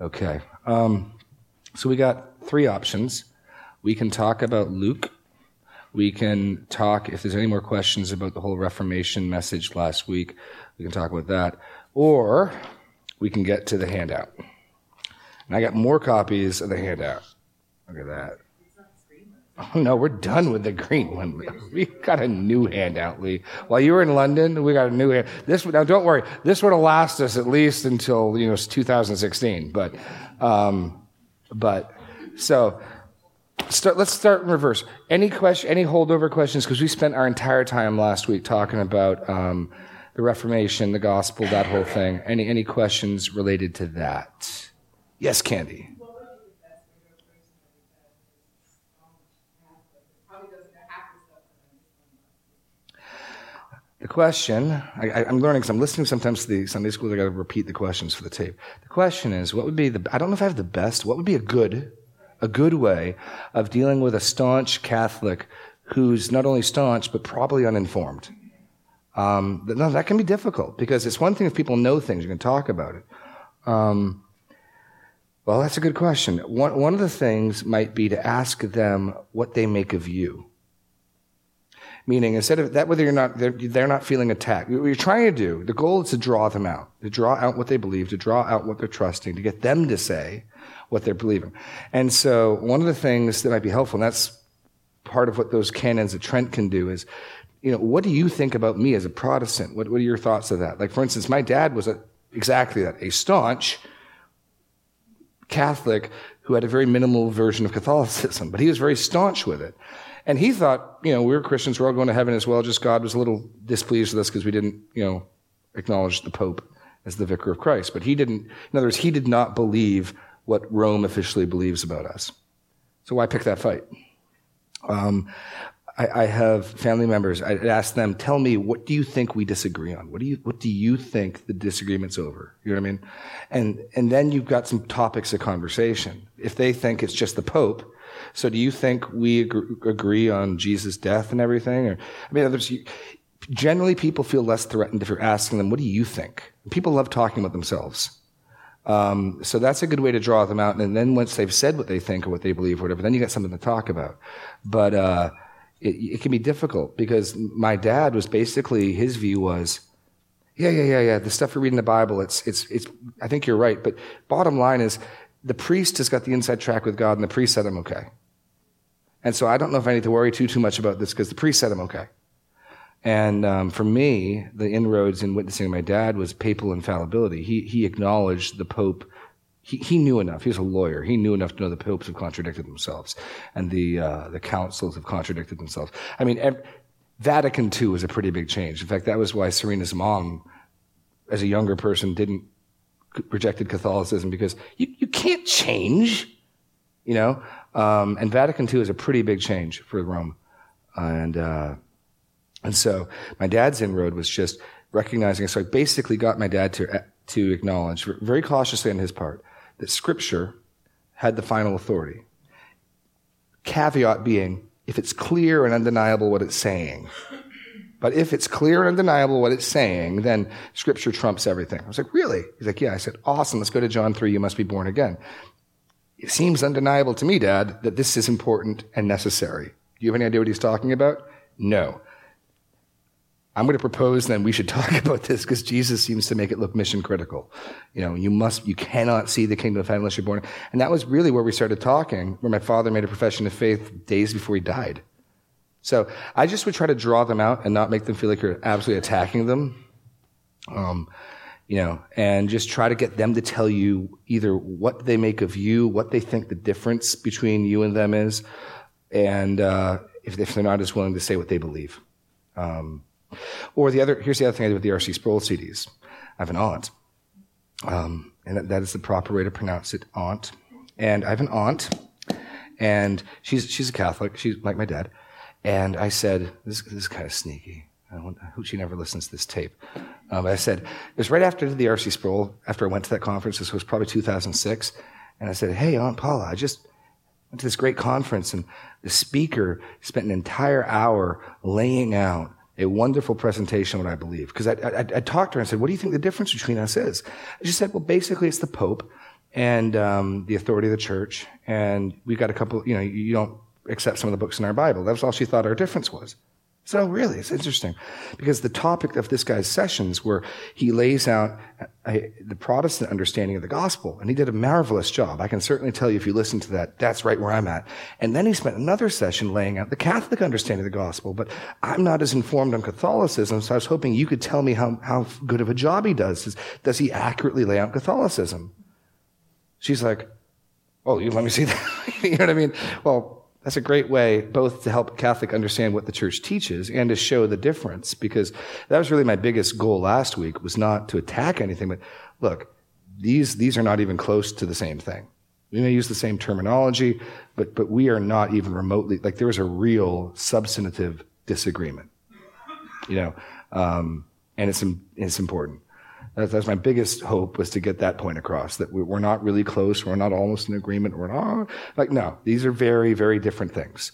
Okay. Um, so we got three options. We can talk about Luke. We can talk, if there's any more questions about the whole Reformation message last week, we can talk about that. Or we can get to the handout. And I got more copies of the handout. Look at that. Oh, no, we're done with the green one. We got a new handout, Lee. While you were in London, we got a new hand. This now, don't worry. This would last us at least until you know 2016. But, um, but so start, let's start in reverse. Any question? Any holdover questions? Because we spent our entire time last week talking about um, the Reformation, the gospel, that whole thing. Any any questions related to that? Yes, Candy. The question, I, am learning because I'm listening sometimes to the Sunday schools, I got to repeat the questions for the tape. The question is, what would be the, I don't know if I have the best, what would be a good, a good way of dealing with a staunch Catholic who's not only staunch, but probably uninformed? Um, no, that can be difficult because it's one thing if people know things, you can talk about it. Um, well, that's a good question. One, one of the things might be to ask them what they make of you. Meaning, instead of that, whether you're not, they're, they're not feeling attacked. What you're trying to do, the goal is to draw them out, to draw out what they believe, to draw out what they're trusting, to get them to say what they're believing. And so, one of the things that might be helpful, and that's part of what those canons of Trent can do, is, you know, what do you think about me as a Protestant? What, what are your thoughts of that? Like, for instance, my dad was a, exactly that, a staunch Catholic who had a very minimal version of Catholicism, but he was very staunch with it. And he thought, you know, we were Christians, we're all going to heaven as well, just God was a little displeased with us because we didn't, you know, acknowledge the Pope as the vicar of Christ. But he didn't, in other words, he did not believe what Rome officially believes about us. So why pick that fight? Um, I, I, have family members. I ask them, tell me, what do you think we disagree on? What do you, what do you think the disagreement's over? You know what I mean? And, and then you've got some topics of conversation. If they think it's just the Pope, so do you think we agree on Jesus' death and everything? Or, I mean, generally people feel less threatened if you're asking them, what do you think? People love talking about themselves. Um, so that's a good way to draw them out. And then once they've said what they think or what they believe or whatever, then you got something to talk about. But, uh, it, it can be difficult because my dad was basically, his view was, yeah, yeah, yeah, yeah. The stuff you read in the Bible, it's, it's, it's, I think you're right. But bottom line is, the priest has got the inside track with God, and the priest said I'm okay. And so I don't know if I need to worry too, too much about this because the priest said I'm okay. And um, for me, the inroads in witnessing my dad was papal infallibility. He, he acknowledged the Pope. He, he knew enough. He was a lawyer. He knew enough to know the popes have contradicted themselves and the, uh, the councils have contradicted themselves. I mean, ev- Vatican II was a pretty big change. In fact, that was why Serena's mom, as a younger person, didn't rejected Catholicism because you, you can't change, you know. Um, and Vatican II is a pretty big change for Rome, and uh, and so my dad's inroad was just recognizing. So I basically got my dad to to acknowledge very cautiously on his part that Scripture had the final authority. Caveat being, if it's clear and undeniable what it's saying. But if it's clear and undeniable what it's saying, then scripture trumps everything. I was like, really? He's like, yeah. I said, awesome. Let's go to John 3. You must be born again. It seems undeniable to me, Dad, that this is important and necessary. Do you have any idea what he's talking about? No. I'm going to propose then we should talk about this because Jesus seems to make it look mission critical. You know, you must, you cannot see the kingdom of heaven unless you're born. And that was really where we started talking, where my father made a profession of faith days before he died. So I just would try to draw them out and not make them feel like you're absolutely attacking them. Um, you know, and just try to get them to tell you either what they make of you, what they think the difference between you and them is, and uh, if, if, they're not as willing to say what they believe. Um, or the other, here's the other thing I did with the R.C. Sproul CDs. I have an aunt, um, and that, that is the proper way to pronounce it, aunt. And I have an aunt, and she's she's a Catholic. She's like my dad. And I said, this, this is kind of sneaky. I, hope she never listens to this tape. Um, I said, it was right after the R.C. Sproul, after I went to that conference. This was probably 2006. And I said, hey, Aunt Paula, I just went to this great conference and the speaker spent an entire hour laying out a wonderful presentation what I believe. Because I, I, I, talked to her and said, what do you think the difference between us is? She said, well, basically it's the Pope and um, the authority of the church. And we've got a couple, you know, you don't accept some of the books in our Bible. That's all she thought our difference was. So really, it's interesting because the topic of this guy's sessions where he lays out a, the Protestant understanding of the gospel, and he did a marvelous job. I can certainly tell you if you listen to that, that's right where I'm at. And then he spent another session laying out the Catholic understanding of the gospel, but I'm not as informed on Catholicism, so I was hoping you could tell me how, how good of a job he does. Does, does he accurately lay out Catholicism? She's like, oh, you let me see that. you know what I mean? Well, that's a great way both to help Catholic understand what the church teaches and to show the difference because that was really my biggest goal last week was not to attack anything, but look, these, these are not even close to the same thing. We may use the same terminology, but, but we are not even remotely, like there is a real substantive disagreement, you know, um, and it's, it's important. That's, that's my biggest hope was to get that point across that we're not really close. We're not almost in agreement. We're not like, no, these are very, very different things.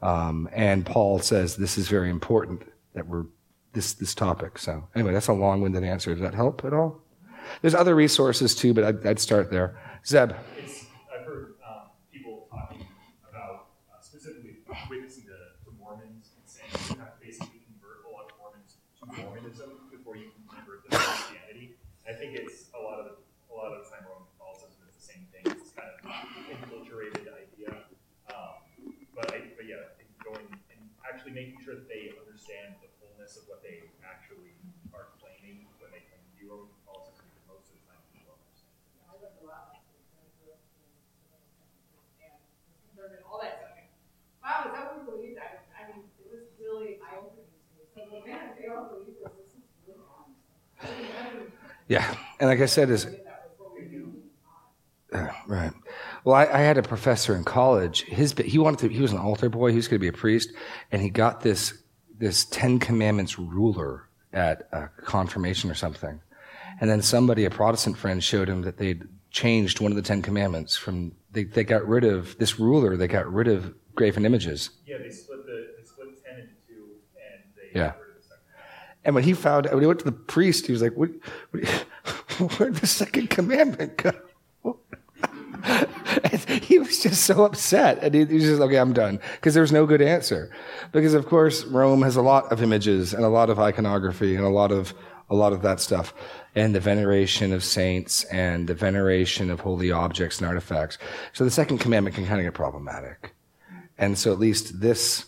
Um, and Paul says this is very important that we're this, this topic. So anyway, that's a long-winded answer. Does that help at all? There's other resources too, but I'd, I'd start there. Zeb. It's, I've heard um, people talking about uh, specifically witnessing to, to Mormons and saying you have to basically convert a lot of Mormons to Mormonism before you can convert them to Christianity. I think it's a lot of the, a lot of the time Roman Catholicism is the same thing. It's kind of infiltrated idea. Um, but I, but yeah, going and actually making sure that they understand the fullness of what they actually are claiming when they claim to be Roman Because most of the time, people don't understand. All that stuff. Wow, is that what we believe? I, I mean, it was really eye-opening to me. So, man, they all believe this. This is really wrong. I didn't, I didn't Yeah. And like I said, is uh, right. Well, I, I, had a professor in college. His he wanted to. He was an altar boy. He was going to be a priest, and he got this this Ten Commandments ruler at a confirmation or something. And then somebody, a Protestant friend, showed him that they'd changed one of the Ten Commandments from. They, they got rid of this ruler. They got rid of graven images. Yeah, they split the they split ten into two, and they yeah. And when he found, when he went to the priest, he was like, what, what, "Where'd the second commandment go?" was just so upset, and he, he was just, "Okay, I'm done," because there was no good answer. Because of course, Rome has a lot of images and a lot of iconography and a lot of a lot of that stuff, and the veneration of saints and the veneration of holy objects and artifacts. So the second commandment can kind of get problematic, and so at least this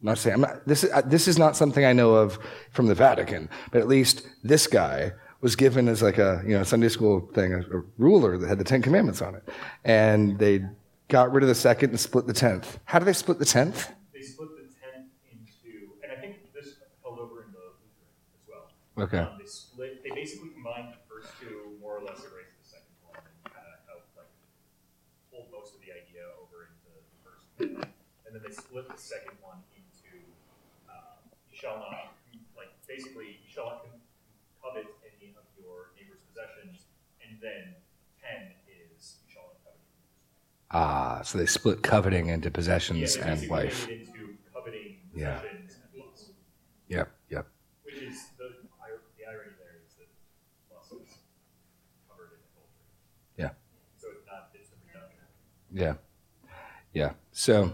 I'm not saying I'm not, this. Is, uh, this is not something I know of from the Vatican, but at least this guy was given as like a you know Sunday school thing, a, a ruler that had the Ten Commandments on it, and they got rid of the second and split the tenth. How do they split the tenth? They split the tenth into, and I think this held over in the Lutheran as well. Okay. Um, they split. They basically combined the first two, more or less erased the second one, and kind of helped like pull most of the idea over into the first, and then they split the second one into, um, you shall not, like, basically, you shall not covet any of your neighbor's possessions, and then 10 is, you shall not covet Ah, so they split coveting into possessions yeah, and coveting yeah. Yep, yep. Which is, the, the irony there is that lust is covered in adultery. Yeah. So it's not, it's. Yeah. Yeah. So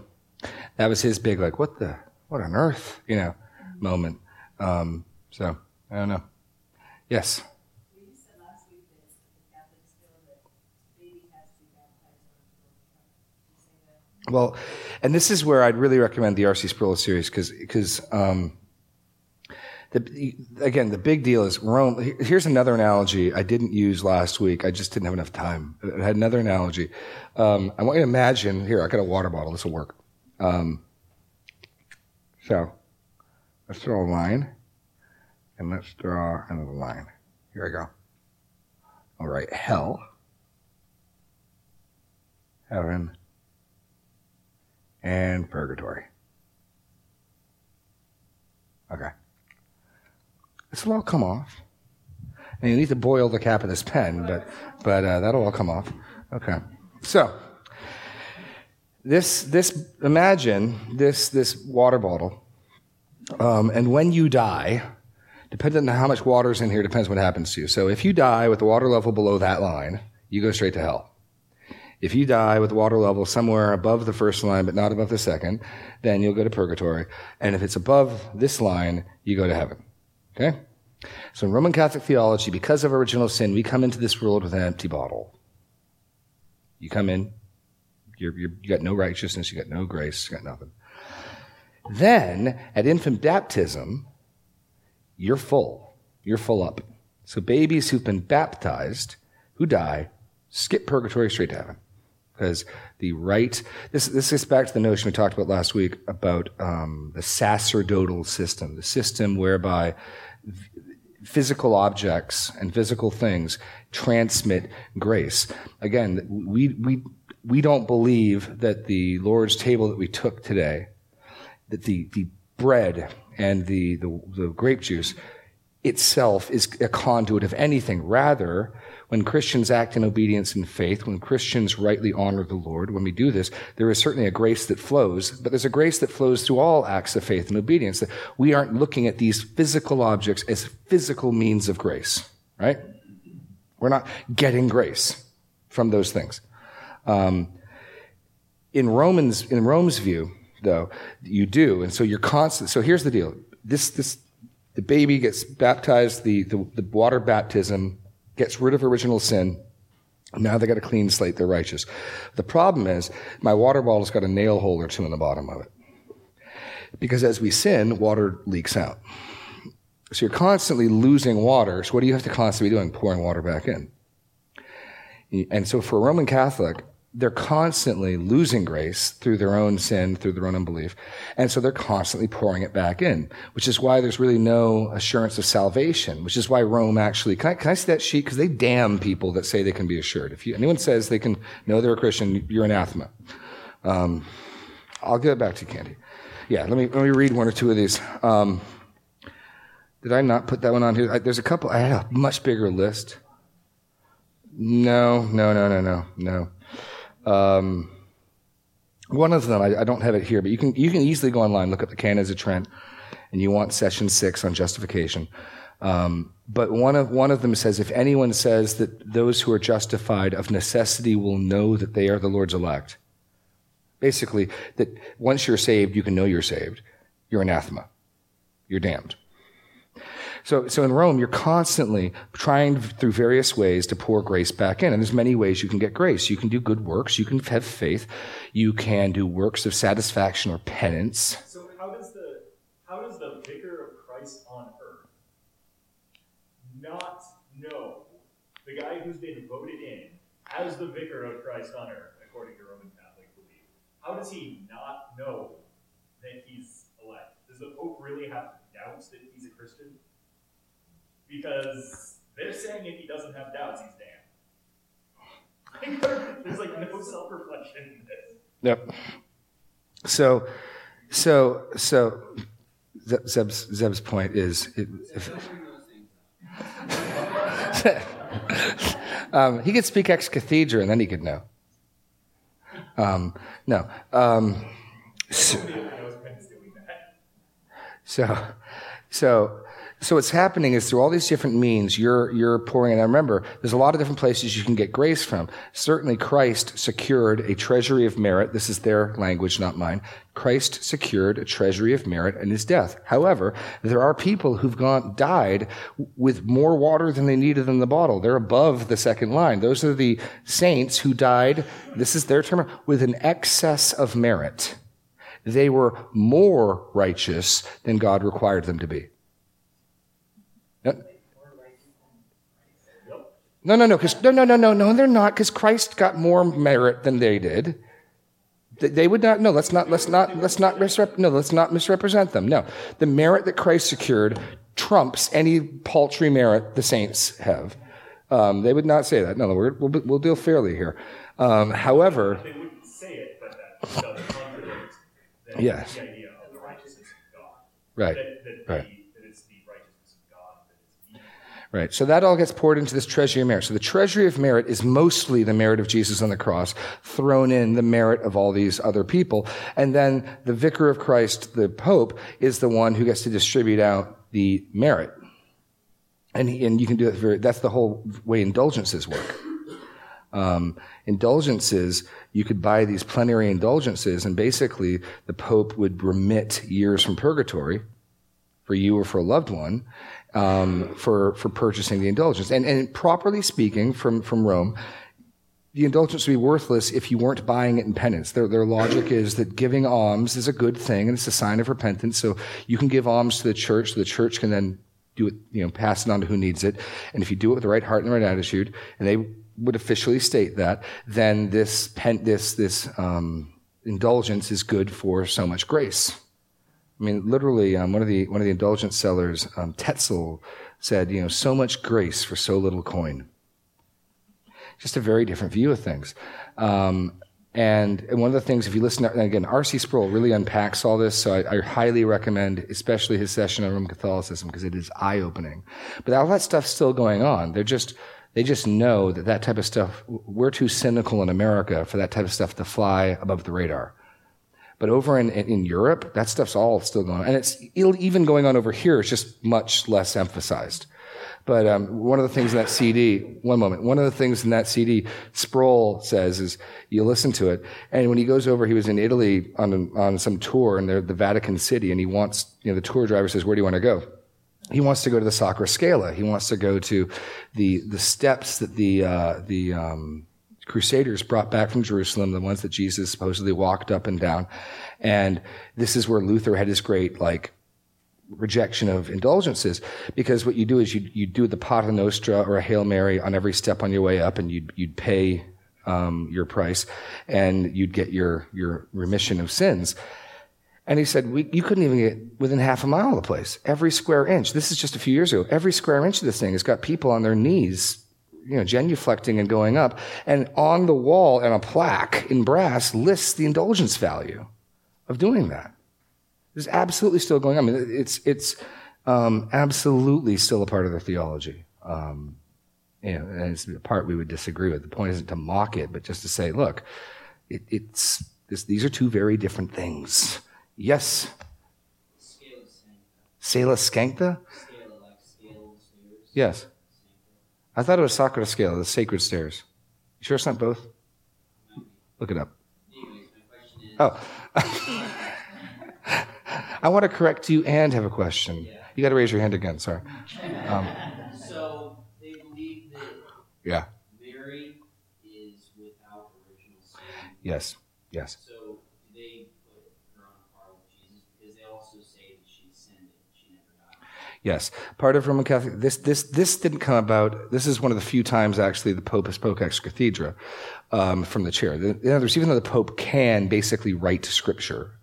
that was his big, like, what the, what on earth, you know? moment. Um, so I don't know. Yes. Well, and this is where I'd really recommend the R.C. Sproul series because because um, the, again the big deal is Rome. Here's another analogy I didn't use last week. I just didn't have enough time. I had another analogy. Um, I want you to imagine. Here, I got a water bottle. This will work. Um, so Let's draw a line. And let's draw another line. Here we go. All right, hell, heaven, and purgatory. Okay. This will all come off. And you need to boil the cap of this pen, but, but uh, that'll all come off. Okay. So, this, this, imagine this, this water bottle um, and when you die, depending on how much water's in here, depends what happens to you. So if you die with the water level below that line, you go straight to hell. If you die with water level somewhere above the first line, but not above the second, then you'll go to purgatory. And if it's above this line, you go to heaven. Okay? So in Roman Catholic theology, because of original sin, we come into this world with an empty bottle. You come in, you're, you're, you got no righteousness, you got no grace, you got nothing. Then, at infant baptism, you're full. You're full up. So babies who've been baptized, who die, skip purgatory straight to heaven. Because the right, this, this gets back to the notion we talked about last week about um, the sacerdotal system, the system whereby physical objects and physical things transmit grace. Again, we, we, we don't believe that the Lord's table that we took today, that the, the bread and the, the, the grape juice itself is a conduit of anything. Rather, when Christians act in obedience and faith, when Christians rightly honor the Lord, when we do this, there is certainly a grace that flows, but there's a grace that flows through all acts of faith and obedience. That we aren't looking at these physical objects as physical means of grace, right? We're not getting grace from those things. Um, in Romans, in Rome's view, though, you do, and so you're constant. So here's the deal: this, this, the baby gets baptized, the, the, the water baptism gets rid of original sin. Now they got a clean slate, they're righteous. The problem is, my water bottle's got a nail hole or two in the bottom of it. Because as we sin, water leaks out. So you're constantly losing water. So what do you have to constantly be doing? Pouring water back in. And so for a Roman Catholic, they're constantly losing grace through their own sin, through their own unbelief. And so they're constantly pouring it back in, which is why there's really no assurance of salvation, which is why Rome actually, can I, can I see that sheet? Because they damn people that say they can be assured. If you, anyone says they can know they're a Christian, you're anathema. Um, I'll give it back to you, Candy. Yeah, let me, let me read one or two of these. Um, did I not put that one on here? I, there's a couple, I had a much bigger list. No, no, no, no, no, no. Um, one of them, I, I, don't have it here, but you can, you can easily go online, look up the Canons of Trent, and you want session six on justification. Um, but one of, one of them says, if anyone says that those who are justified of necessity will know that they are the Lord's elect, basically, that once you're saved, you can know you're saved, you're anathema. You're damned. So, so in Rome, you're constantly trying through various ways to pour grace back in. And there's many ways you can get grace. You can do good works. You can have faith. You can do works of satisfaction or penance. So how does the, how does the vicar of Christ on earth not know the guy who's been voted in as the vicar of Christ on earth, according to Roman Catholic belief? How does he not know that he's elect? Does the Pope really have doubts that? Because they're saying if he doesn't have doubts, he's damned. There's like no self reflection in this. Yep. So, so, so, Zeb's, Zeb's point is, if, um, he could speak ex cathedra and then he could know. Um, no. Um, so, so, so so what's happening is through all these different means, you're, you're pouring in. And remember, there's a lot of different places you can get grace from. Certainly Christ secured a treasury of merit. This is their language, not mine. Christ secured a treasury of merit in his death. However, there are people who've gone, died with more water than they needed in the bottle. They're above the second line. Those are the saints who died, this is their term, with an excess of merit. They were more righteous than God required them to be. No, no, no, because no, no, no, no, no, they're not, because Christ got more merit than they did. They would not. No, let's not. Let's not. Let's not misrep. No, let's not misrepresent them. No, the merit that Christ secured trumps any paltry merit the saints have. Um, they would not say that. No, we'll, we'll, we'll deal fairly here. Um, however, they wouldn't say it, but that does contradict yes. the idea of the righteousness of God. Right. That, that right. Right. So that all gets poured into this treasury of merit. So the treasury of merit is mostly the merit of Jesus on the cross, thrown in the merit of all these other people. And then the vicar of Christ, the Pope, is the one who gets to distribute out the merit. And, he, and you can do that. very, that's the whole way indulgences work. Um, indulgences, you could buy these plenary indulgences, and basically the Pope would remit years from purgatory for you or for a loved one um, for for purchasing the indulgence. And, and properly speaking, from from Rome, the indulgence would be worthless if you weren't buying it in penance. Their, their logic is that giving alms is a good thing and it's a sign of repentance. So you can give alms to the church, so the church can then do it, you know, pass it on to who needs it. And if you do it with the right heart and the right attitude, and they would officially state that, then this pen, this this um, indulgence is good for so much grace. I mean, literally, um, one of the one of the indulgence sellers, um, Tetzel, said, you know, so much grace for so little coin. Just a very different view of things. Um, and, and, one of the things, if you listen, to, again, R.C. Sproul really unpacks all this, so I, I highly recommend, especially his session on Roman Catholicism, because it is eye-opening. But all that stuff's still going on. They're just, they just know that that type of stuff, we're too cynical in America for that type of stuff to fly above the radar. But over in, in Europe, that stuff's all still going on. And it's even going on over here, it's just much less emphasized. But um, one of the things in that CD, one moment, one of the things in that CD, Sproul says is you listen to it, and when he goes over, he was in Italy on on some tour, and they're the Vatican City, and he wants, you know, the tour driver says, "Where do you want to go?" He wants to go to the Sacra Scala. He wants to go to the the steps that the uh, the um, crusaders brought back from Jerusalem, the ones that Jesus supposedly walked up and down. And this is where Luther had his great, like, rejection of indulgences because what you do is you you do the Pater Nostra or a Hail Mary on every step on your way up, and you'd you'd pay um, your price, and you'd get your your remission of sins. And he said, we, you couldn't even get within half a mile of the place. Every square inch, this is just a few years ago, every square inch of this thing has got people on their knees you know, genuflecting and going up. And on the wall and a plaque in brass lists the indulgence value of doing that. It's absolutely still going on. I mean, it's, it's um, absolutely still a part of the theology. Um, you know, and it's a part we would disagree with. The point isn't to mock it, but just to say, look, it, it's, this, these are two very different things. Yes? Scala Sancta? Yes. I thought it was Sacra Scale, the sacred stairs. You sure it's not both? Look it up. Oh. I want to correct you and have a question. You got to raise your hand again. Sorry. Um, so they believe that yeah. Mary is without original sin. Yes. Yes. So Yes, part of Roman Catholic. This this this didn't come about. This is one of the few times actually the Pope has spoke ex cathedra um, from the chair. In other words, even though the Pope can basically write Scripture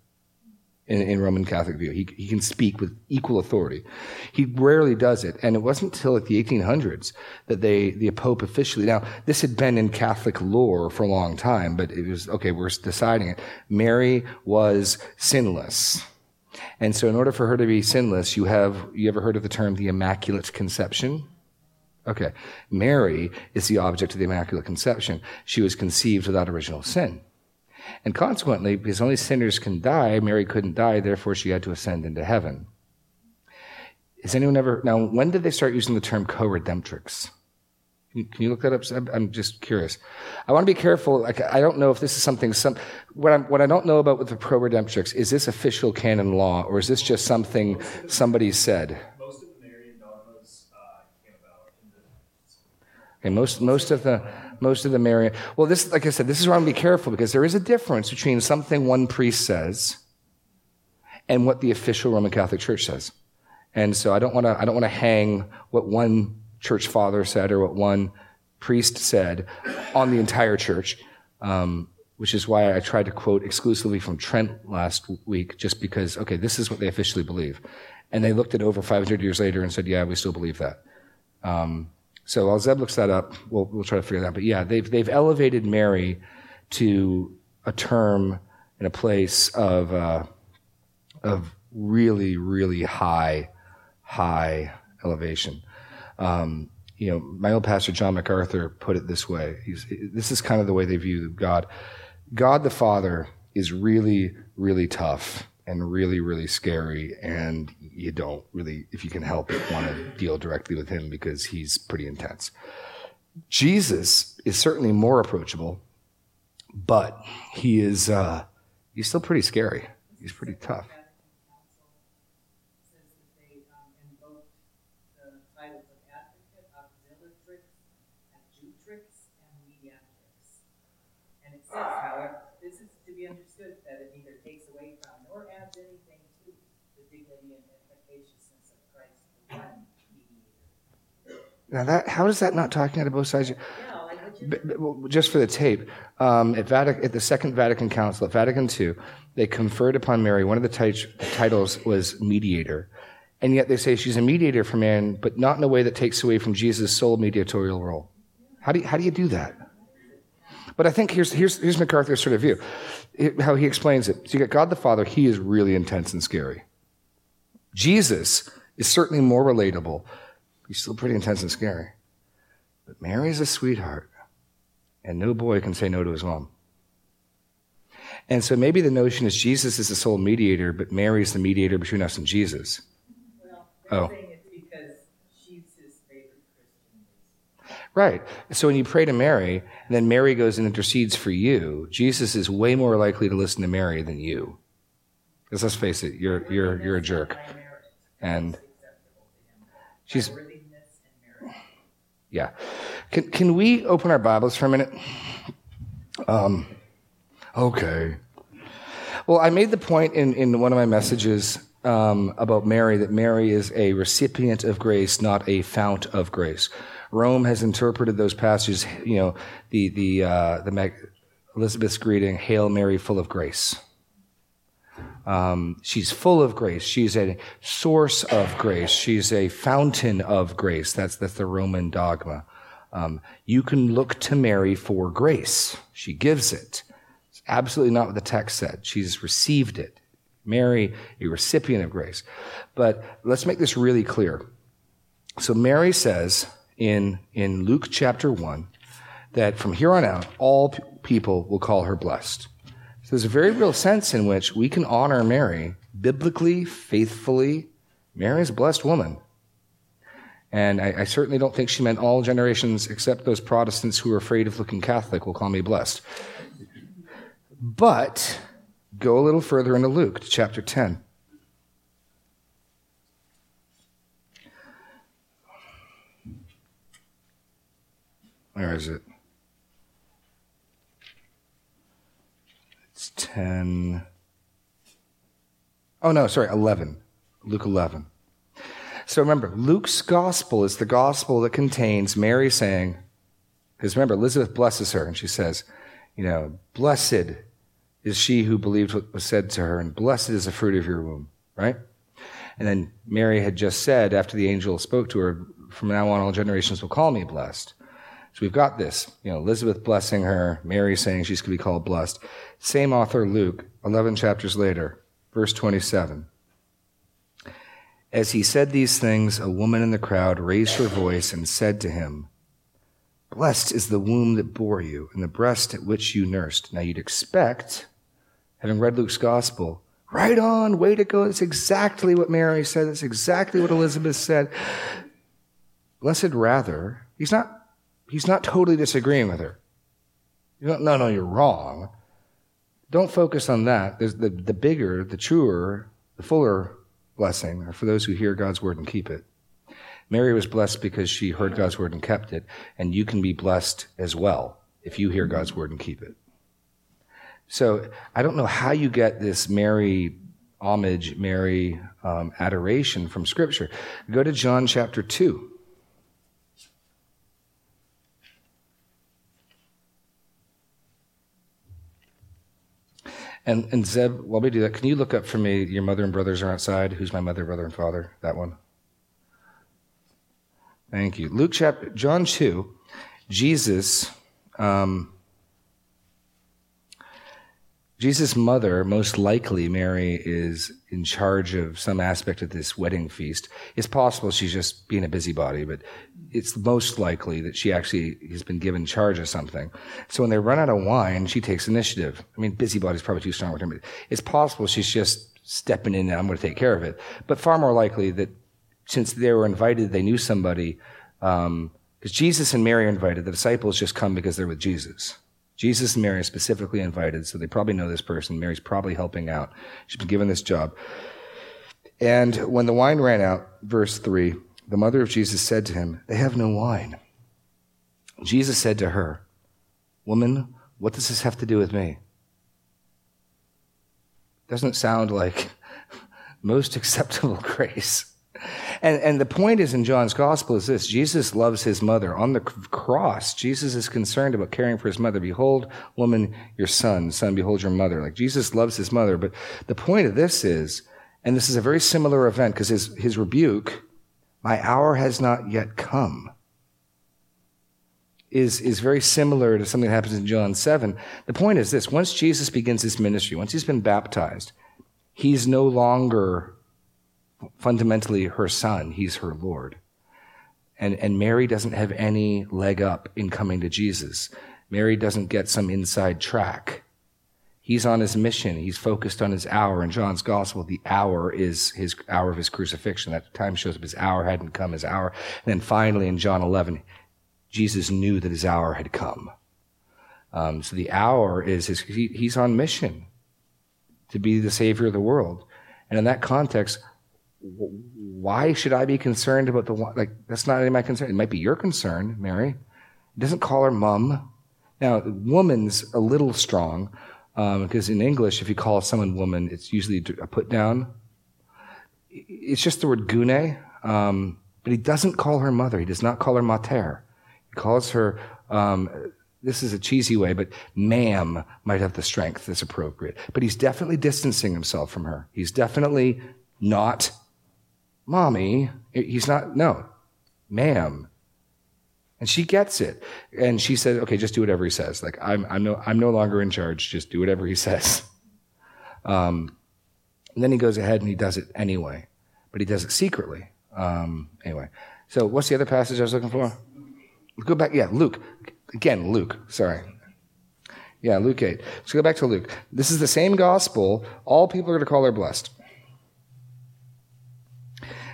in, in Roman Catholic view, he he can speak with equal authority. He rarely does it, and it wasn't until like the 1800s that they the Pope officially. Now this had been in Catholic lore for a long time, but it was okay. We're deciding it. Mary was sinless and so in order for her to be sinless, you have, you ever heard of the term the Immaculate Conception? Okay. Mary is the object of the Immaculate Conception. She was conceived without original sin. And consequently, because only sinners can die, Mary couldn't die, therefore she had to ascend into heaven. Has anyone ever, now when did they start using the term Can you look that up? I'm just curious. I want to be careful. Like, I don't know if this is something. Some what, I'm, what I don't know about with the pro redemptrix is this official canon law or is this just something somebody said? Most of the Marian dogmas uh, came about in the. Okay, most most of the most of the Marian. Well, this, like I said, this is where I'm going to be careful because there is a difference between something one priest says and what the official Roman Catholic Church says. And so I don't want to. I don't want to hang what one church father said or what one priest said on the entire church, um, which is why I tried to quote exclusively from Trent last week, just because, okay, this is what they officially believe. And they looked at over 500 years later and said, yeah, we still believe that. Um, so while Zeb looks that up, we'll, we'll try to figure that out. But yeah, they've, they've elevated Mary to a term and a place of, uh, of really, really high, high elevation. Um, you know, my old pastor John MacArthur put it this way. He's, this is kind of the way they view God. God the Father is really, really tough and really, really scary, and you don't really, if you can help it, want to deal directly with him because he's pretty intense. Jesus is certainly more approachable, but he is uh, he's still pretty scary. He's pretty tough. Says that they um, invoked the titles of advocate, auxiliatrix, adjutrix, and mediatrix. And it says, however, this is to be understood that it neither takes away from nor adds anything to the dignity and efficaciousness of Christ, the one mediator. Now that how is that not talking out of both sides? Yeah, like what you B- b- just for the tape, um, at, Vatican, at the Second Vatican Council, at Vatican II, they conferred upon Mary, one of the tit- titles was mediator. And yet they say she's a mediator for man, but not in a way that takes away from Jesus' sole mediatorial role. How do you, how do, you do that? But I think here's, here's, here's MacArthur's sort of view, It- how he explains it. So you got God the Father, he is really intense and scary. Jesus is certainly more relatable. He's still pretty intense and scary. But Mary's a sweetheart, and no boy can say no to his mom. And so maybe the notion is Jesus is the sole mediator, but Mary's the mediator between us and Jesus. Well, Oh. saying it's because she's his favorite Christian. Right. So when you pray to Mary, and then Mary goes and intercedes for you, Jesus is way more likely to listen to Mary than you. Because let's face it, you're, you're, you're a jerk. And acceptable to him. she's, By worthiness and merit. Yeah. Can, can we open our Bibles for a minute? Um, okay. Well, I made the point in, in one of my messages um, about Mary that Mary is a recipient of grace, not a fount of grace. Rome has interpreted those passages, you know, the, the, uh, the Mag- Elizabeth's greeting, Hail Mary, full of grace. Um, she's full of grace. She's a source of grace. She's a fountain of grace. That's, the Roman dogma. Um, you can look to Mary for grace. She gives it. It's absolutely not what the text said. She's received it. Mary, a recipient of grace. But let's make this really clear. So Mary says in, in Luke chapter 1 that from here on out, all people will call her blessed. So there's a very real sense in which we can honor Mary biblically, faithfully. Mary is a blessed woman. And I, I certainly don't think she meant all generations except those Protestants who are afraid of looking Catholic will call me blessed. But go a little further into Luke, to chapter 10. Where is it? 10. Oh, no, sorry, 11. Luke 11. So remember, Luke's gospel is the gospel that contains Mary saying, because remember, Elizabeth blesses her and she says, you know, blessed is she who believed what was said to her, and blessed is the fruit of your womb, right? And then Mary had just said, after the angel spoke to her, from now on all generations will call me blessed. So we've got this, you know, Elizabeth blessing her, Mary saying she's going to be called blessed. Same author, Luke, 11 chapters later, verse 27. As he said these things, a woman in the crowd raised her voice and said to him, Blessed is the womb that bore you and the breast at which you nursed. Now you'd expect, having read Luke's gospel, right on, way to go. That's exactly what Mary said. That's exactly what Elizabeth said. Blessed rather, he's not, he's not totally disagreeing with her. No, no, you're wrong. Don't focus on that. There's the, the bigger, the truer, the fuller blessing are for those who hear God's word and keep it. Mary was blessed because she heard God's word and kept it, and you can be blessed as well if you hear God's word and keep it. So I don't know how you get this Mary homage, Mary um, adoration from Scripture. Go to John chapter 2. And, and Zeb, while we do that, can you look up for me, your mother and brothers are outside? Who's my mother, brother, and father? That one. Thank you. Luke chapter, John 2, Jesus, um, Jesus' mother, most likely Mary, is in charge of some aspect of this wedding feast. It's possible she's just being a busybody, but it's most likely that she actually has been given charge of something. So when they run out of wine, she takes initiative. I mean, busybody is probably too strong with her, but it's possible she's just stepping in and I'm going to take care of it. But far more likely that since they were invited, they knew somebody, um, Because Jesus and Mary are invited. The disciples just come because they're with Jesus. Jesus and Mary are specifically invited, so they probably know this person. Mary's probably helping out. She's been given this job. And when the wine ran out, verse 3, the mother of Jesus said to him, They have no wine. Jesus said to her, Woman, what does this have to do with me? Doesn't sound like most acceptable grace. And, and the point is in John's gospel is this Jesus loves his mother. On the cross, Jesus is concerned about caring for his mother. Behold, woman, your son. Son, behold your mother. Like Jesus loves his mother. But the point of this is, and this is a very similar event because his, his rebuke, my hour has not yet come, is, is very similar to something that happens in John 7. The point is this once Jesus begins his ministry, once he's been baptized, he's no longer fundamentally her son, he's her Lord. And, and Mary doesn't have any leg up in coming to Jesus. Mary doesn't get some inside track. He's on his mission. He's focused on his hour. In John's gospel, the hour is his hour of his crucifixion. That time shows up his hour hadn't come, his hour. And then finally in John 11, Jesus knew that his hour had come. Um, so the hour is his, he, he's on mission to be the savior of the world. And in that context, why should I be concerned about the one? like? That's not any of my concern. It might be your concern, Mary. It doesn't call her mum. Now, woman's a little strong because um, in English, if you call someone woman, it's usually a put down. It's just the word gune, um, but he doesn't call her mother. He does not call her mater. He calls her. Um, this is a cheesy way, but ma'am might have the strength that's appropriate. But he's definitely distancing himself from her. He's definitely not Mommy, he's not, no, ma'am. And she gets it. And she said, okay, just do whatever he says. Like, I'm, I'm, no, I'm no longer in charge. Just do whatever he says. Um, and then he goes ahead and he does it anyway. But he does it secretly. Um, anyway. So what's the other passage I was looking for? Go back. Yeah, Luke. Again, Luke. Sorry. Yeah, Luke 8. Let's go back to Luke. This is the same gospel. All people are going to call her blessed.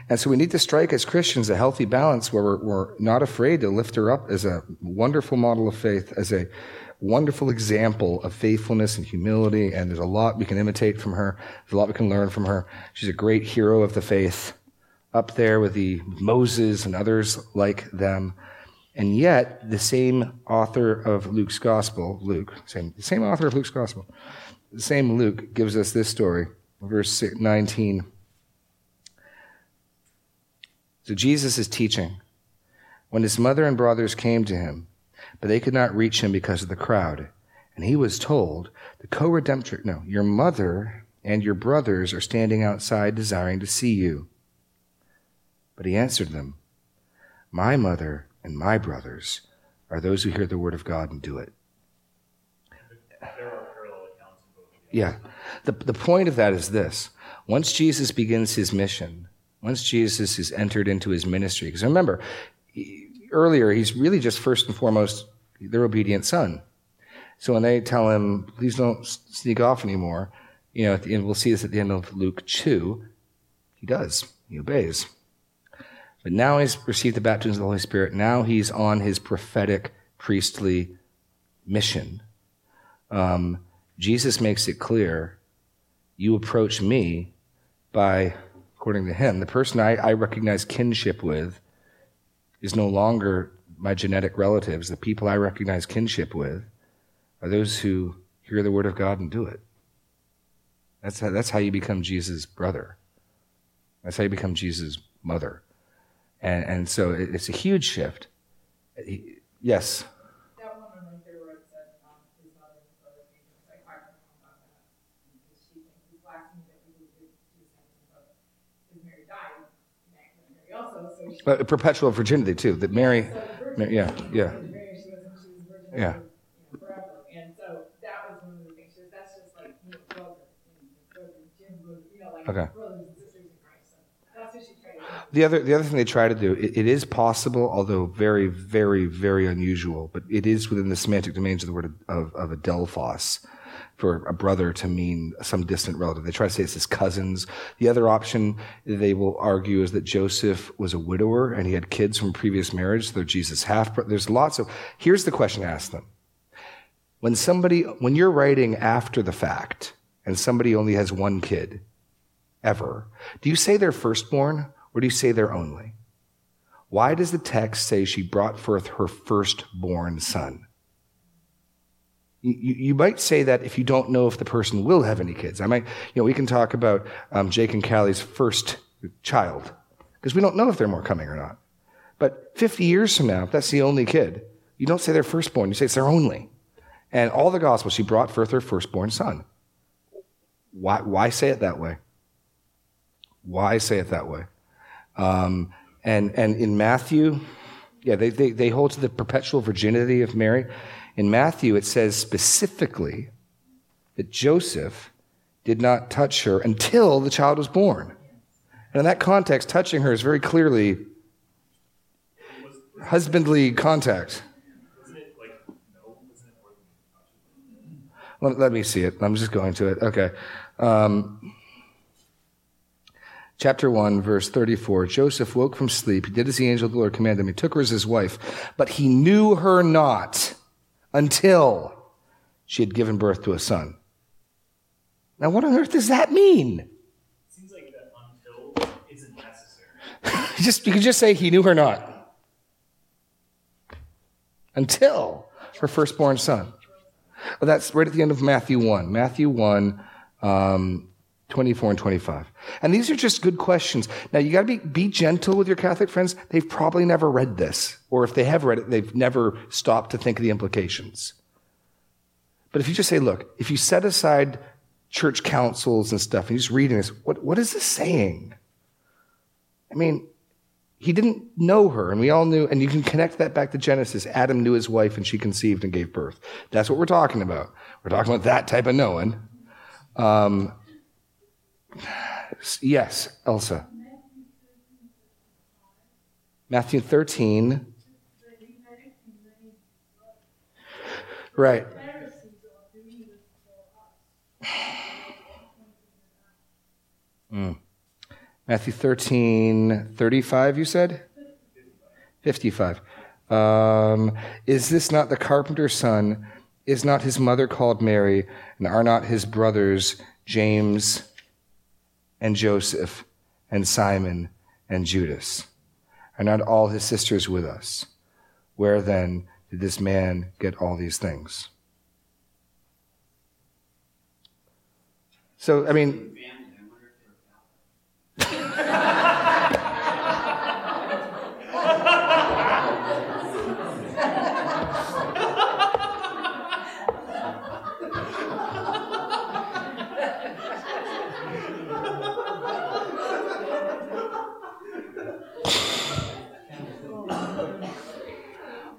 And so we need to strike as Christians a healthy balance where we're, we're, not afraid to lift her up as a wonderful model of faith, as a wonderful example of faithfulness and humility. And there's a lot we can imitate from her. There's a lot we can learn from her. She's a great hero of the faith up there with the Moses and others like them. And yet, the same author of Luke's gospel, Luke, same, same author of Luke's gospel, the same Luke gives us this story, verse 19. So Jesus is teaching. When his mother and brothers came to him, but they could not reach him because of the crowd, and he was told, the co-redemptor, no, your mother and your brothers are standing outside desiring to see you. But he answered them, my mother and my brothers are those who hear the word of God and do it. Yeah. The, the point of that is this. Once Jesus begins his mission, once Jesus has entered into his ministry. Because remember, earlier, he's really just first and foremost their obedient son. So when they tell him, please don't sneak off anymore, you know, and we'll see this at the end of Luke 2, he does. He obeys. But now he's received the baptism of the Holy Spirit. Now he's on his prophetic priestly mission. Um, Jesus makes it clear you approach me by according to him. The person I, I recognize kinship with is no longer my genetic relatives. The people I recognize kinship with are those who hear the word of God and do it. That's how, that's how you become Jesus' brother. That's how you become Jesus' mother. And, and so it, it's a huge shift. Yes? But perpetual virginity too. That Mary, Mary yeah, yeah, yeah. Okay. The other, the other thing they try to do, it, it is possible, although very, very, very unusual, but it is within the semantic domains of the word of, of, of adelphos, for a brother to mean some distant relative. They try to say it's his cousins. The other option they will argue is that Joseph was a widower and he had kids from previous marriage. So they're Jesus' half. Brother. There's lots of. Here's the question I ask them: When somebody, when you're writing after the fact, and somebody only has one kid, ever, do you say they're firstborn or do you say they're only? Why does the text say she brought forth her firstborn son? You, you, might say that if you don't know if the person will have any kids. I might, you know, we can talk about um, Jake and Callie's first child because we don't know if they're more coming or not. But 50 years from now, if that's the only kid, you don't say they're firstborn, you say it's their only. And all the Gospels, she brought forth her firstborn son. Why, why say it that way? Why say it that way? Um, and, and in Matthew, yeah, they, they, they hold to the perpetual virginity of Mary. In Matthew, it says specifically that Joseph did not touch her until the child was born. And in that context, touching her is very clearly husbandly contact. Let, let, me see it. I'm just going to it. Okay. Um, chapter 1, verse 34. Joseph woke from sleep. He did as the angel of the Lord commanded him. He took her as his wife, but he knew her not until she had given birth to a son. Now, what on earth does that mean? Seems like that until isn't necessary. just, you could just say he knew her not. Until her firstborn son. Well, that's right at the end of Matthew 1. Matthew 1, um, 24 and 25. And these are just good questions. Now, you got to be, be gentle with your Catholic friends. They've probably never read this. Or if they have read it, they've never stopped to think of the implications. But if you just say, look, if you set aside church councils and stuff and you're just reading this, what, what is this saying? I mean, he didn't know her, and we all knew, and you can connect that back to Genesis. Adam knew his wife, and she conceived and gave birth. That's what we're talking about. We're talking about that type of knowing. Um, Yes, Elsa. Matthew 13. Right. Mm. Matthew 13, 35, you said? 55. Um, is this not the carpenter's son? Is not his mother called Mary? And are not his brothers James, and Joseph and Simon and Judas? Are not all his sisters with us? Where then did this man get all these things? So, I mean,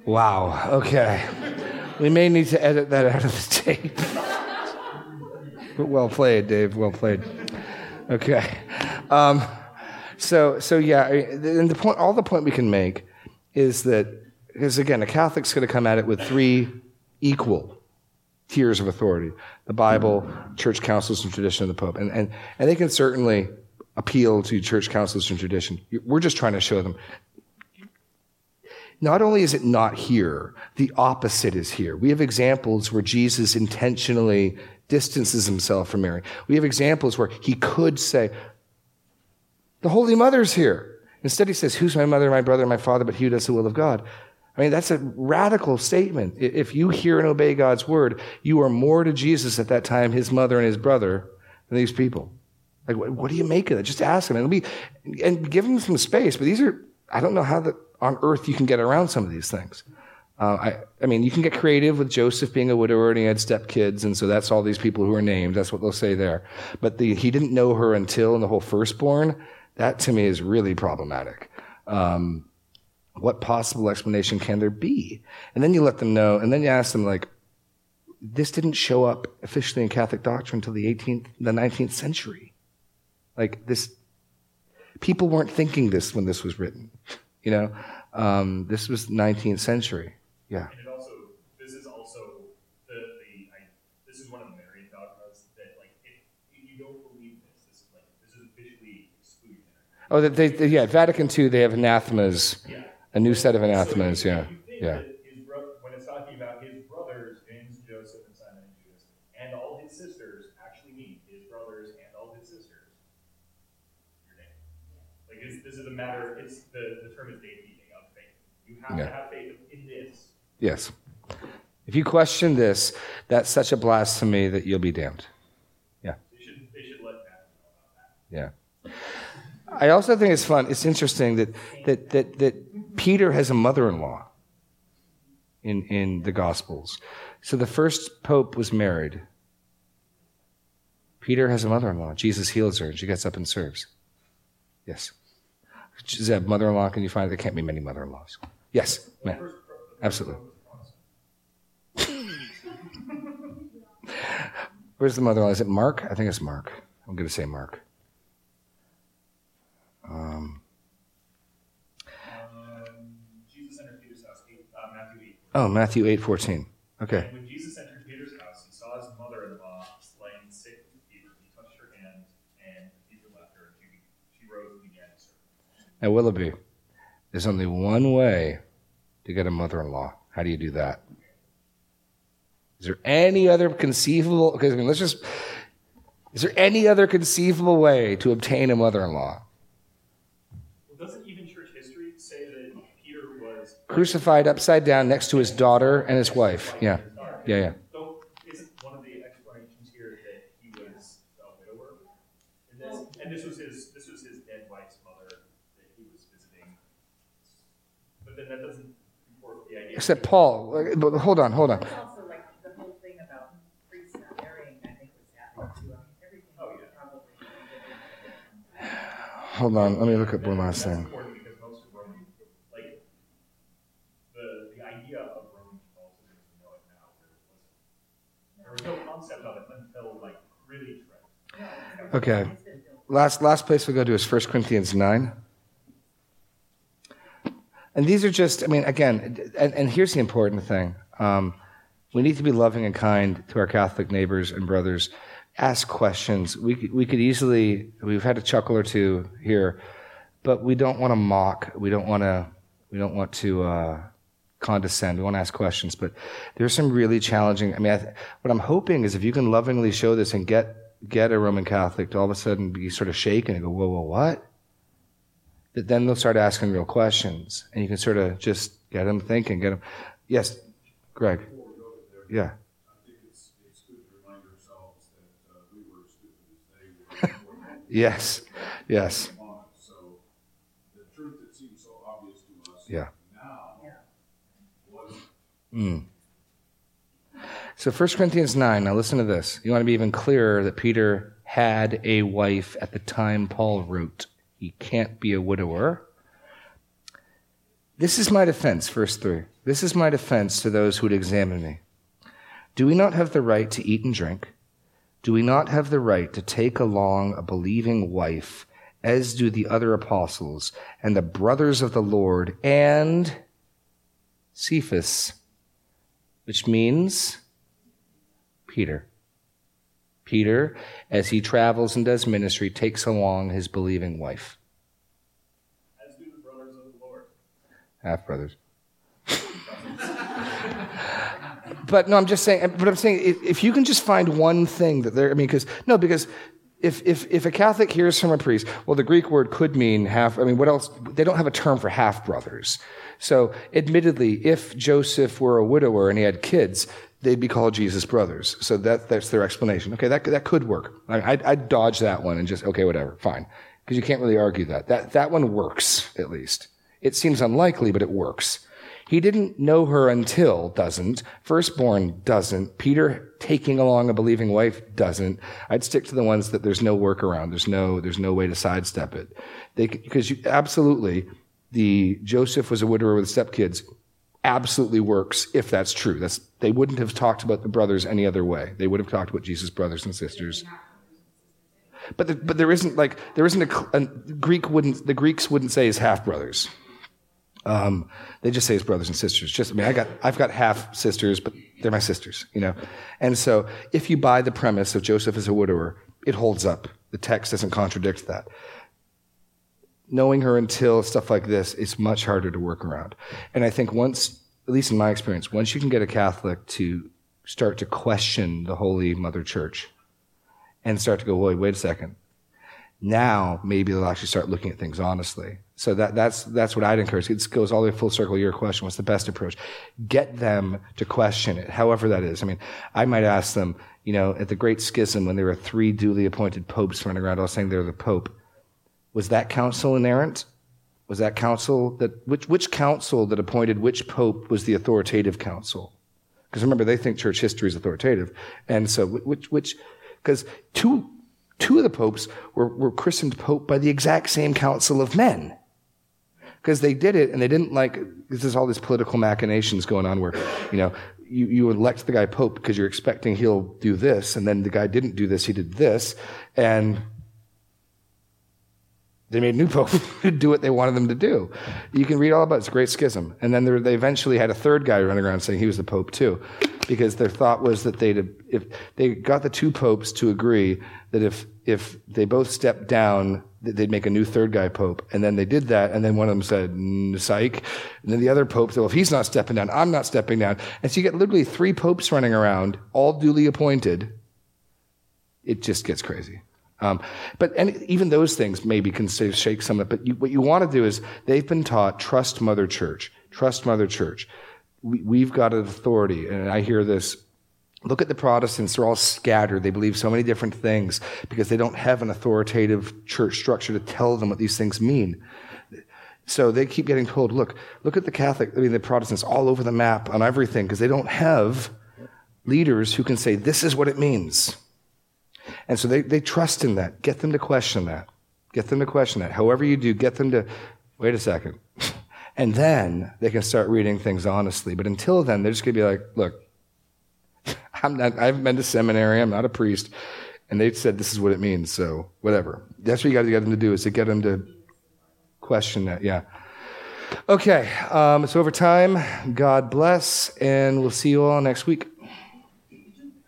Wow. Okay. We may need to edit that out of the tape. but well played, Dave. Well played. Okay. Um, so, so yeah, and the point, all the point we can make is that, because again, a Catholic's going to come at it with three equal tiers of authority the Bible, church councils, and tradition of the Pope. And, and, and they can certainly appeal to church councils and tradition. We're just trying to show them not only is it not here, the opposite is here. We have examples where Jesus intentionally distances himself from Mary. We have examples where he could say, The Holy Mother's here. Instead, he says, Who's my mother, my brother, my father, but he who does the will of God? I mean, that's a radical statement. If you hear and obey God's word, you are more to Jesus at that time, his mother and his brother, than these people. Like, what do you make of that? Just ask him and, be, and give him some space. But these are, I don't know how that on earth you can get around some of these things. Uh, I, I, mean, you can get creative with Joseph being a widower and he had stepkids, and so that's all these people who are named. That's what they'll say there. But the, he didn't know her until, and the whole firstborn, that to me is really problematic. Um, what possible explanation can there be? And then you let them know, and then you ask them, like, this didn't show up officially in Catholic doctrine until the 18th, the 19th century. Like, this, people weren't thinking this when this was written. You know, um, this was 19th century. Yeah. And it also, this is also the, the I, this is one of the about dogmas that like if, if you don't believe this, this is like this is officially exclusionary. Oh, they, they- yeah, Vatican II, they have anathemas, Yeah. a new set of anathemas, So yeah. Yeah. that his bro- when it's talking about his brothers, James, Joseph, and Simon and Judas, and all his sisters actually mean his brothers and all his sisters. Your name. Like it's, this is a matter. It's the the term is gatekeeping of faith. You have Yeah. to have faith in this. Yes. If you question this, that's such a blasphemy that you'll be damned. They should they should let that know about that. Yeah. I also think it's fun. It's interesting that that that, that Peter has a mother-in-law in in the Gospels. So the first pope was married. Peter has a mother-in-law. Jesus heals her, and she gets up and serves. Yes. Zeb, mother-in-law. Can you find? There can't be many mother-in-laws. Yes, man. Absolutely. Where's the mother-in-law? Is it Mark? I think it's Mark. I'm going to say Mark. Um, Um, Jesus entered Peter's house. Uh, Matthew eight. oh, Matthew eight fourteen. Okay. And when Jesus entered Peter's house, he saw his mother-in-law lying sick with fever. He touched her hand, and the fever left her, and she, she rose and began to serve. Now, Willoughby, there's only one way to get a mother-in-law. How do you do that? Is there any other conceivable? Because I mean, let's just. Is there any other conceivable way to obtain a mother-in-law? Well, doesn't even church history say that Peter was Crucified upside down next to his daughter and his wife. Yeah, yeah, yeah. Don't isn't one of the explanations here that he was a widower? And this, and this was his this was his dead wife's mother that he was visiting. But then that doesn't comport with the idea. Except Paul. But hold on, hold on. It's also like the whole thing about priests not marrying, I think was happening too. I mean, everything Oh, was yeah. probably. Hold on. Let me look at one last That's thing. important because most of Roman, like the the idea of Roman Catholicism as we know it now, there wasn't. There was no concept of it until like really Trent. Okay. Last last place we go to is 1 Corinthians 9. And these are just, I mean, again, and, and here's the important thing. Um, we need to be loving and kind to our Catholic neighbors and brothers. Ask questions. We, could- we could easily, we've had a chuckle or two here, but we don't want to mock. We don't want to, we don't want to uh, condescend. We want to ask questions. But there's some really challenging, I mean, I th- what I'm hoping is if you can lovingly show this and get, get a Roman Catholic to all of a sudden be sort of shaken and go, whoa, whoa, what? That then they'll start asking real questions, and you can sort of just get them thinking. Get them. Yes, Greg. Yeah. I think it's, it's good to remind ourselves that uh, we were as stupid as they were. Yes. Yes. So the truth that seems so obvious to us Yeah. now. Mm. So 1 Corinthians 9, now listen to this. You want to be even clearer that Peter had a wife at the time Paul wrote. He can't be a widower. This is my defense, verse 3. This is my defense to those who would examine me. Do we not have the right to eat and drink? Do we not have the right to take along a believing wife, as do the other apostles and the brothers of the Lord and Cephas? which means Peter. Peter, as he travels and does ministry, takes along his believing wife. As do the brothers of the Lord. Half brothers. but no, I'm just saying, but I'm saying if, you can just find one thing that they're, I mean, because, no, because if, if, if a Catholic hears from a priest, well, the Greek word could mean half, I mean, what else? They don't have a term for half brothers. So, admittedly, if Joseph were a widower and he had kids, they'd be called Jesus' brothers. So that, that's their explanation. Okay, that, that could work. I, I'd, I'd dodge that one and just, okay, whatever, fine. Because you can't really argue that. That, that one works, at least. It seems unlikely, but it works. He didn't know her until doesn't. Firstborn doesn't. Peter taking along a believing wife doesn't. I'd stick to the ones that there's no workaround. There's no, there's no way to sidestep it. They, because you, absolutely, the Joseph was a widower with stepkids absolutely works if that's true. That's, they wouldn't have talked about the brothers any other way. They would have talked about Jesus' brothers and sisters. But, the, but there isn't like, there isn't a, a Greek wouldn't, the Greeks wouldn't say his half brothers. Um, they just say his brothers and sisters. Just, I mean, I got, I've got half sisters, but they're my sisters, you know. And so, if you buy the premise of Joseph as a widower, it holds up. The text doesn't contradict that. Knowing her until stuff like this, it's much harder to work around. And I think once, at least in my experience, once you can get a Catholic to start to question the Holy Mother Church and start to go, wait, wait a second. Now maybe they'll actually start looking at things honestly. So that, that's, that's what I'd encourage. It goes all the way full circle your question. What's the best approach? Get them to question it, however that is. I mean, I might ask them, you know, at the Great Schism when there were three duly appointed popes running around all saying they're the pope, was that council inerrant? Was that council that, which, which council that appointed which pope was the authoritative council? Because remember, they think church history is authoritative. And so which, which, because two, two of the popes were, were christened pope by the exact same council of men because they did it and they didn't like because there's all these political machinations going on where you know you, you elect the guy pope because you're expecting he'll do this and then the guy didn't do this he did this and they made new pope do what they wanted them to do you can read all about it it's a great schism and then there, they eventually had a third guy running around saying he was the pope too because their thought was that they'd if they got the two popes to agree that if if they both stepped down they'd make a new third guy pope. And then they did that, and then one of them said, psych. And then the other pope said, well, if he's not stepping down, I'm not stepping down. And so you get literally three popes running around, all duly appointed. It just gets crazy. Um, but and even those things maybe can shake some of it. But you, what you want to do is they've been taught trust Mother Church, trust Mother Church. We, we've got an authority, and I hear this Look at the Protestants, they're all scattered. They believe so many different things because they don't have an authoritative church structure to tell them what these things mean. So they keep getting told, look, look at the Catholic, I mean, the Protestants all over the map on everything because they don't have leaders who can say, this is what it means. And so they, they trust in that. Get them to question that. Get them to question that. However you do, get them to, wait a second. and then they can start reading things honestly. But until then, they're just going to be like, look, I'm not, I haven't been to seminary. I'm not a priest. And they said this is what it means. So whatever. That's what you got to get them to do is to get them to question that. Yeah. Okay. Um, so over time, God bless, and we'll see you all next week.